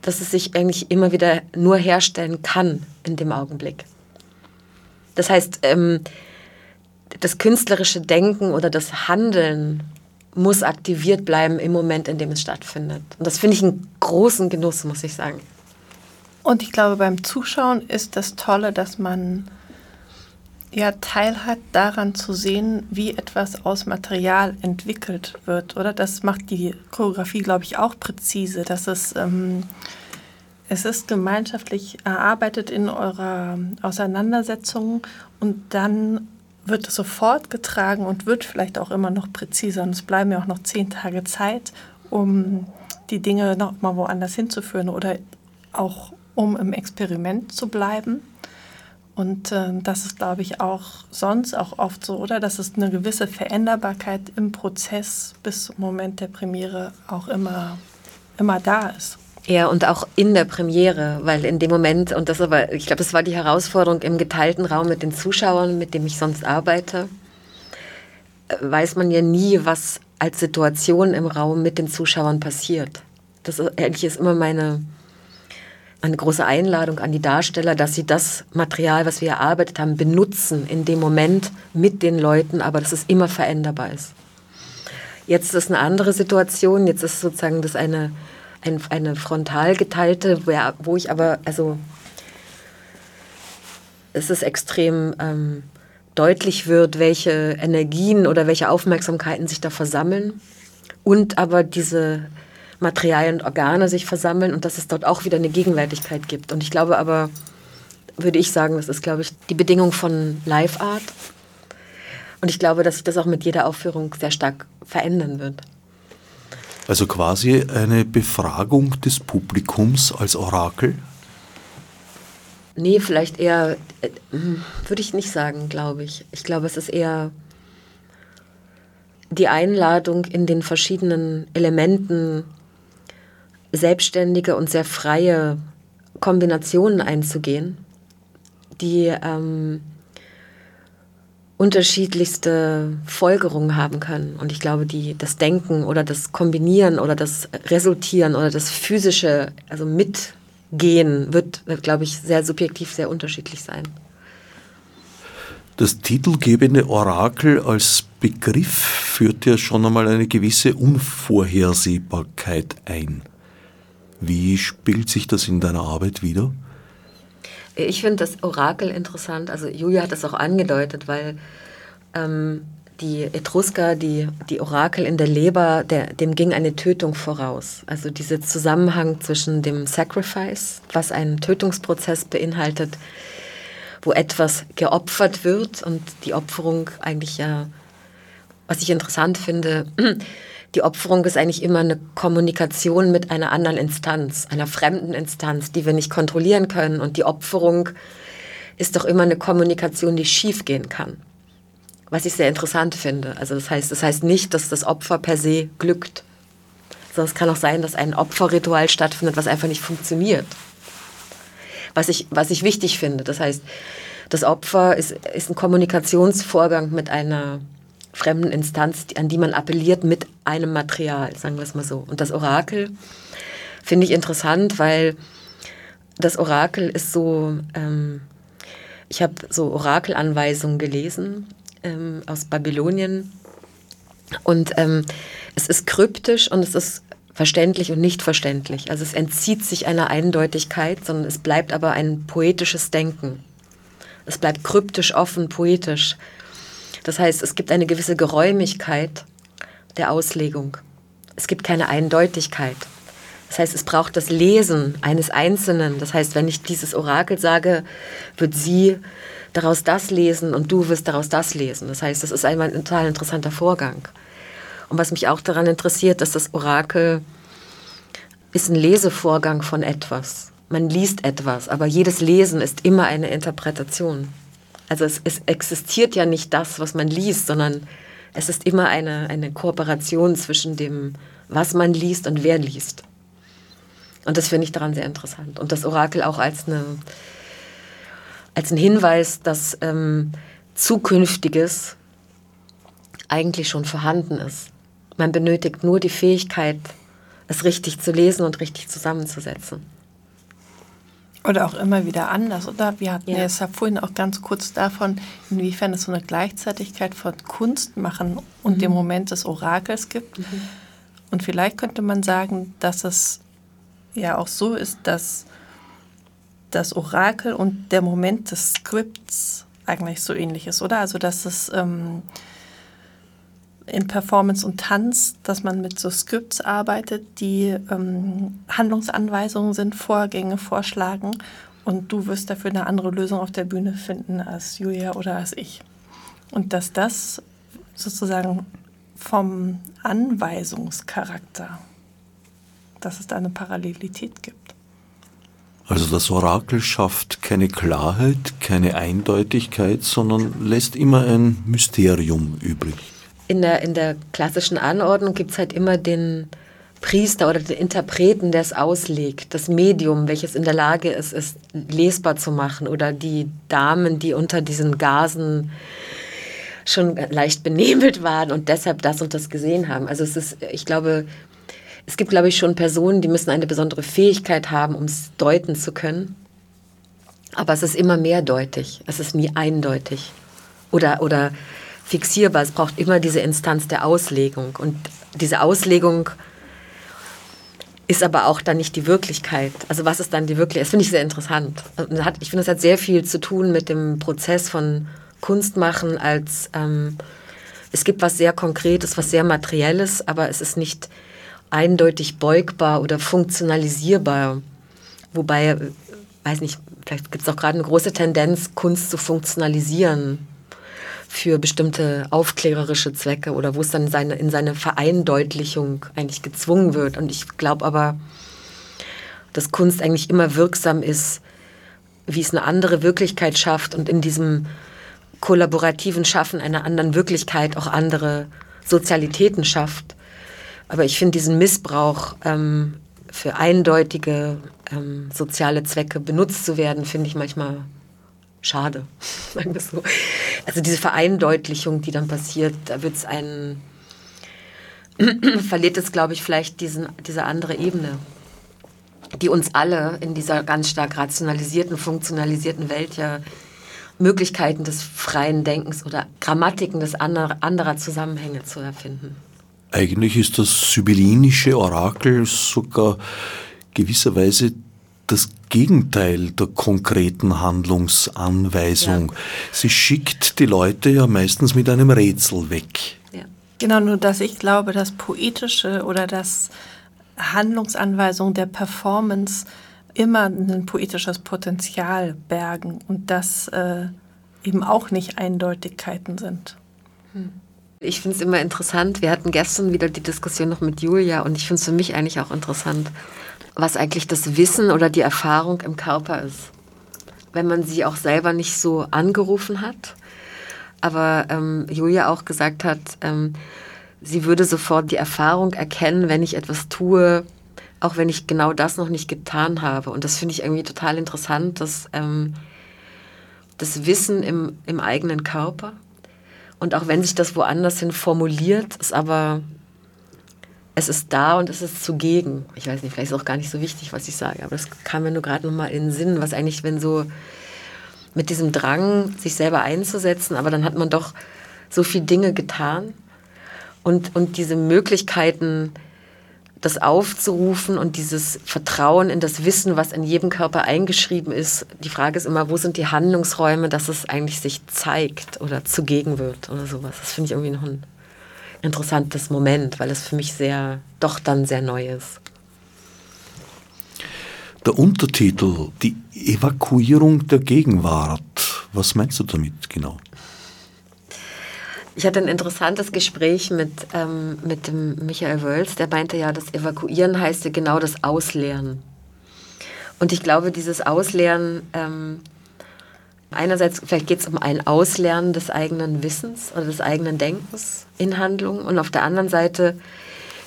dass es sich eigentlich immer wieder nur herstellen kann in dem Augenblick. Das heißt, ähm, das künstlerische Denken oder das Handeln muss aktiviert bleiben im Moment, in dem es stattfindet. Und das finde ich einen großen Genuss, muss ich sagen. Und ich glaube, beim Zuschauen ist das Tolle, dass man ja teilhat daran zu sehen, wie etwas aus Material entwickelt wird, oder? Das macht die Choreografie, glaube ich, auch präzise, dass es ähm, es ist gemeinschaftlich erarbeitet in eurer Auseinandersetzung und dann wird es sofort getragen und wird vielleicht auch immer noch präziser. Und es bleiben ja auch noch zehn Tage Zeit, um die Dinge noch mal woanders hinzuführen oder auch um im Experiment zu bleiben. Und äh, das ist, glaube ich, auch sonst auch oft so, oder? Dass es eine gewisse Veränderbarkeit im Prozess bis zum Moment der Premiere auch immer, immer da ist. Ja, und auch in der Premiere, weil in dem Moment, und das aber, ich glaube, das war die Herausforderung im geteilten Raum mit den Zuschauern, mit dem ich sonst arbeite, weiß man ja nie, was als Situation im Raum mit den Zuschauern passiert. Das ist, eigentlich ist immer meine, eine große Einladung an die Darsteller, dass sie das Material, was wir erarbeitet haben, benutzen in dem Moment mit den Leuten, aber dass es immer veränderbar ist. Jetzt ist es eine andere Situation, jetzt ist sozusagen das eine ein, eine frontal geteilte, wo ich aber, also es ist extrem ähm, deutlich wird, welche Energien oder welche Aufmerksamkeiten sich da versammeln und aber diese Materialien und Organe sich versammeln und dass es dort auch wieder eine Gegenwärtigkeit gibt. Und ich glaube aber, würde ich sagen, das ist, glaube ich, die Bedingung von Live Art. Und ich glaube, dass sich das auch mit jeder Aufführung sehr stark verändern wird. Also quasi eine Befragung des Publikums als Orakel? Nee, vielleicht eher, äh, würde ich nicht sagen, glaube ich. Ich glaube, es ist eher die Einladung in den verschiedenen Elementen selbstständige und sehr freie Kombinationen einzugehen, die ähm, unterschiedlichste Folgerungen haben können. Und ich glaube, die, das Denken oder das Kombinieren oder das Resultieren oder das physische, also Mitgehen, wird, wird glaube ich, sehr subjektiv, sehr unterschiedlich sein. Das titelgebende Orakel als Begriff führt ja schon einmal eine gewisse Unvorhersehbarkeit ein. Wie spielt sich das in deiner Arbeit wieder? Ich finde das Orakel interessant. Also Julia hat das auch angedeutet, weil ähm, die Etrusker, die, die Orakel in der Leber, der, dem ging eine Tötung voraus. Also dieser Zusammenhang zwischen dem Sacrifice, was einen Tötungsprozess beinhaltet, wo etwas geopfert wird und die Opferung eigentlich ja, was ich interessant finde, die Opferung ist eigentlich immer eine Kommunikation mit einer anderen Instanz, einer fremden Instanz, die wir nicht kontrollieren können. Und die Opferung ist doch immer eine Kommunikation, die schiefgehen kann was ich sehr interessant finde. Also das heißt, das heißt nicht, dass das Opfer per se glückt. Sondern es kann auch sein, dass ein Opferritual stattfindet, was einfach nicht funktioniert. Was ich, was ich wichtig finde. Das heißt, das Opfer ist, ist ein Kommunikationsvorgang mit einer fremden Instanz, an die man appelliert mit einem Material, sagen wir es mal so. Und das Orakel finde ich interessant, weil das Orakel ist so, ähm, ich habe so Orakelanweisungen gelesen ähm, aus Babylonien. Und ähm, es ist kryptisch und es ist verständlich und nicht verständlich. Also es entzieht sich einer Eindeutigkeit, sondern es bleibt aber ein poetisches Denken. Es bleibt kryptisch, offen, poetisch. Das heißt, es gibt eine gewisse Geräumigkeit der Auslegung. Es gibt keine Eindeutigkeit. Das heißt, es braucht das Lesen eines Einzelnen. Das heißt, wenn ich dieses Orakel sage, wird sie daraus das lesen und du wirst daraus das lesen. Das heißt, das ist einmal ein total interessanter Vorgang. Und was mich auch daran interessiert, dass das Orakel ist ein Lesevorgang von etwas. Man liest etwas, aber jedes Lesen ist immer eine Interpretation. Also es, es existiert ja nicht das, was man liest, sondern es ist immer eine, eine Kooperation zwischen dem, was man liest und wer liest. Und das finde ich daran sehr interessant. Und das Orakel auch als eine als ein Hinweis, dass ähm, Zukünftiges eigentlich schon vorhanden ist. Man benötigt nur die Fähigkeit, es richtig zu lesen und richtig zusammenzusetzen. Oder auch immer wieder anders, oder? Wir hatten ja, ja vorhin auch ganz kurz davon, inwiefern es so eine Gleichzeitigkeit von Kunstmachen und mhm. dem Moment des Orakels gibt. Mhm. Und vielleicht könnte man sagen, dass es ja auch so ist, dass das Orakel und der Moment des Skripts eigentlich so ähnlich ist, oder? Also dass es ähm, in Performance und Tanz, dass man mit so Skripts arbeitet, die ähm, Handlungsanweisungen sind, Vorgänge vorschlagen und du wirst dafür eine andere Lösung auf der Bühne finden als Julia oder als ich. Und dass das sozusagen vom Anweisungscharakter, dass es da eine Parallelität gibt. Also das Orakel schafft keine Klarheit, keine Eindeutigkeit, sondern lässt immer ein Mysterium übrig. In der, in der klassischen Anordnung gibt es halt immer den Priester oder den Interpreten, der es auslegt, das Medium, welches in der Lage ist, es lesbar zu machen, oder die Damen, die unter diesen Gasen schon leicht benebelt waren und deshalb das und das gesehen haben. Also es ist, ich glaube, es gibt, glaube ich, schon Personen, die müssen eine besondere Fähigkeit haben, um es deuten zu können. Aber es ist immer mehrdeutig. Es ist nie eindeutig oder, oder fixierbar. Es braucht immer diese Instanz der Auslegung. Und diese Auslegung ist aber auch dann nicht die Wirklichkeit. Also was ist dann die Wirklichkeit? Das finde ich sehr interessant. ich finde, es hat sehr viel zu tun mit dem Prozess von Kunstmachen als ähm, es gibt was sehr Konkretes, was sehr Materielles, aber es ist nicht eindeutig beugbar oder funktionalisierbar. Wobei, weiß nicht, vielleicht gibt es auch gerade eine große Tendenz, Kunst zu funktionalisieren für bestimmte aufklärerische Zwecke oder wo es dann seine, in seine Vereindeutlichung eigentlich gezwungen wird. Und ich glaube aber, dass Kunst eigentlich immer wirksam ist, wie es eine andere Wirklichkeit schafft und in diesem kollaborativen Schaffen einer anderen Wirklichkeit auch andere Sozialitäten schafft. Aber ich finde diesen Missbrauch ähm, für eindeutige ähm, soziale Zwecke benutzt zu werden, finde ich manchmal schade. Sagen wir so. Also diese Vereindeutlichung, die dann passiert, da wird es einen, verliert es, glaube ich, vielleicht diesen, diese andere Ebene, die uns alle in dieser ganz stark rationalisierten, funktionalisierten Welt ja Möglichkeiten des freien Denkens oder Grammatiken des anderer, anderer Zusammenhänge zu erfinden. Eigentlich ist das sibyllinische Orakel sogar gewisserweise das Gegenteil der konkreten Handlungsanweisung. Ja. Sie schickt die Leute ja meistens mit einem Rätsel weg. Ja. Genau, nur dass ich glaube, das Poetische oder das Handlungsanweisung der Performance immer ein poetisches Potenzial bergen und das äh, eben auch nicht Eindeutigkeiten sind. Hm. Ich finde es immer interessant. Wir hatten gestern wieder die Diskussion noch mit Julia und ich finde es für mich eigentlich auch interessant, was eigentlich das Wissen oder die Erfahrung im Körper ist. Wenn man sie auch selber nicht so angerufen hat. Aber ähm, Julia auch gesagt hat, ähm, sie würde sofort die Erfahrung erkennen, wenn ich etwas tue, auch wenn ich genau das noch nicht getan habe. Und das finde ich irgendwie total interessant, dass ähm, das Wissen im, im eigenen Körper und auch wenn sich das woanders hin formuliert, ist aber, es ist da und es ist zugegen. Ich weiß nicht, vielleicht ist es auch gar nicht so wichtig, was ich sage, aber das kam mir nur gerade nochmal in den Sinn, was eigentlich, wenn so mit diesem Drang, sich selber einzusetzen, aber dann hat man doch so viele Dinge getan und, und diese Möglichkeiten, das aufzurufen und dieses Vertrauen in das Wissen, was in jedem Körper eingeschrieben ist. Die Frage ist immer, wo sind die Handlungsräume, dass es eigentlich sich zeigt oder zugegen wird oder sowas. Das finde ich irgendwie noch ein interessantes Moment, weil es für mich sehr, doch dann sehr neu ist. Der Untertitel, die Evakuierung der Gegenwart. Was meinst du damit genau? Ich hatte ein interessantes Gespräch mit, ähm, mit dem Michael Wölz, der meinte ja, das Evakuieren heißt ja genau das Ausleeren. Und ich glaube, dieses Ausleeren, ähm, einerseits vielleicht geht es um ein Auslernen des eigenen Wissens oder des eigenen Denkens in Handlungen und auf der anderen Seite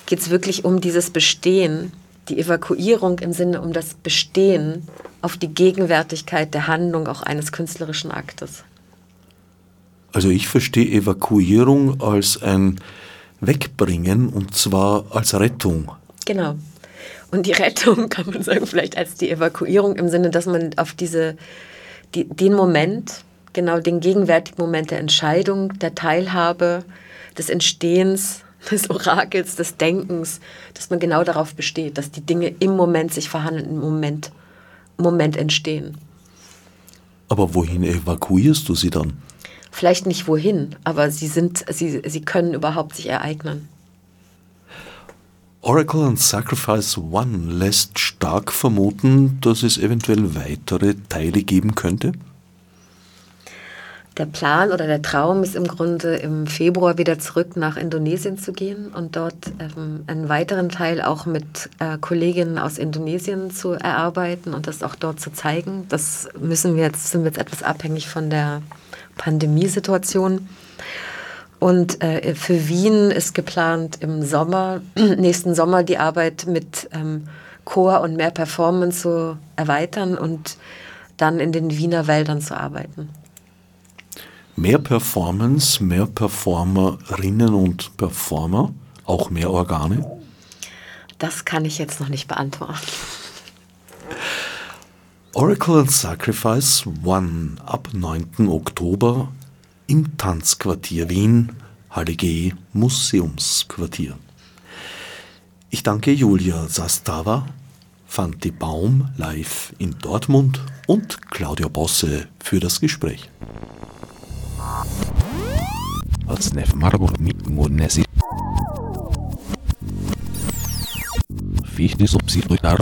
geht es wirklich um dieses Bestehen, die Evakuierung im Sinne um das Bestehen auf die Gegenwärtigkeit der Handlung auch eines künstlerischen Aktes. Also ich verstehe Evakuierung als ein Wegbringen und zwar als Rettung. Genau. Und die Rettung kann man sagen, vielleicht als die Evakuierung im Sinne, dass man auf diese, die, den Moment, genau den gegenwärtigen Moment der Entscheidung, der Teilhabe, des Entstehens, des Orakels, des Denkens, dass man genau darauf besteht, dass die Dinge im Moment sich verhandeln, im Moment, im Moment entstehen. Aber wohin evakuierst du sie dann? vielleicht nicht wohin, aber sie sind, sie, sie können überhaupt sich ereignen. Oracle and Sacrifice One lässt stark vermuten, dass es eventuell weitere Teile geben könnte? Der Plan oder der Traum ist im Grunde im Februar wieder zurück nach Indonesien zu gehen und dort ähm, einen weiteren Teil auch mit äh, Kolleginnen aus Indonesien zu erarbeiten und das auch dort zu zeigen. Das müssen wir jetzt, sind wir jetzt etwas abhängig von der Pandemiesituation. Und äh, für Wien ist geplant im Sommer, nächsten Sommer die Arbeit mit ähm, Chor und mehr Performance zu erweitern und dann in den Wiener Wäldern zu arbeiten. Mehr Performance, mehr Performerinnen und Performer, auch mehr Organe? Das kann ich jetzt noch nicht beantworten. Oracle and Sacrifice One ab 9. Oktober im Tanzquartier Wien, Halle G Museumsquartier. Ich danke Julia Sastava, Fanti Baum live in Dortmund und Claudia Bosse für das Gespräch. Fichte subsidiar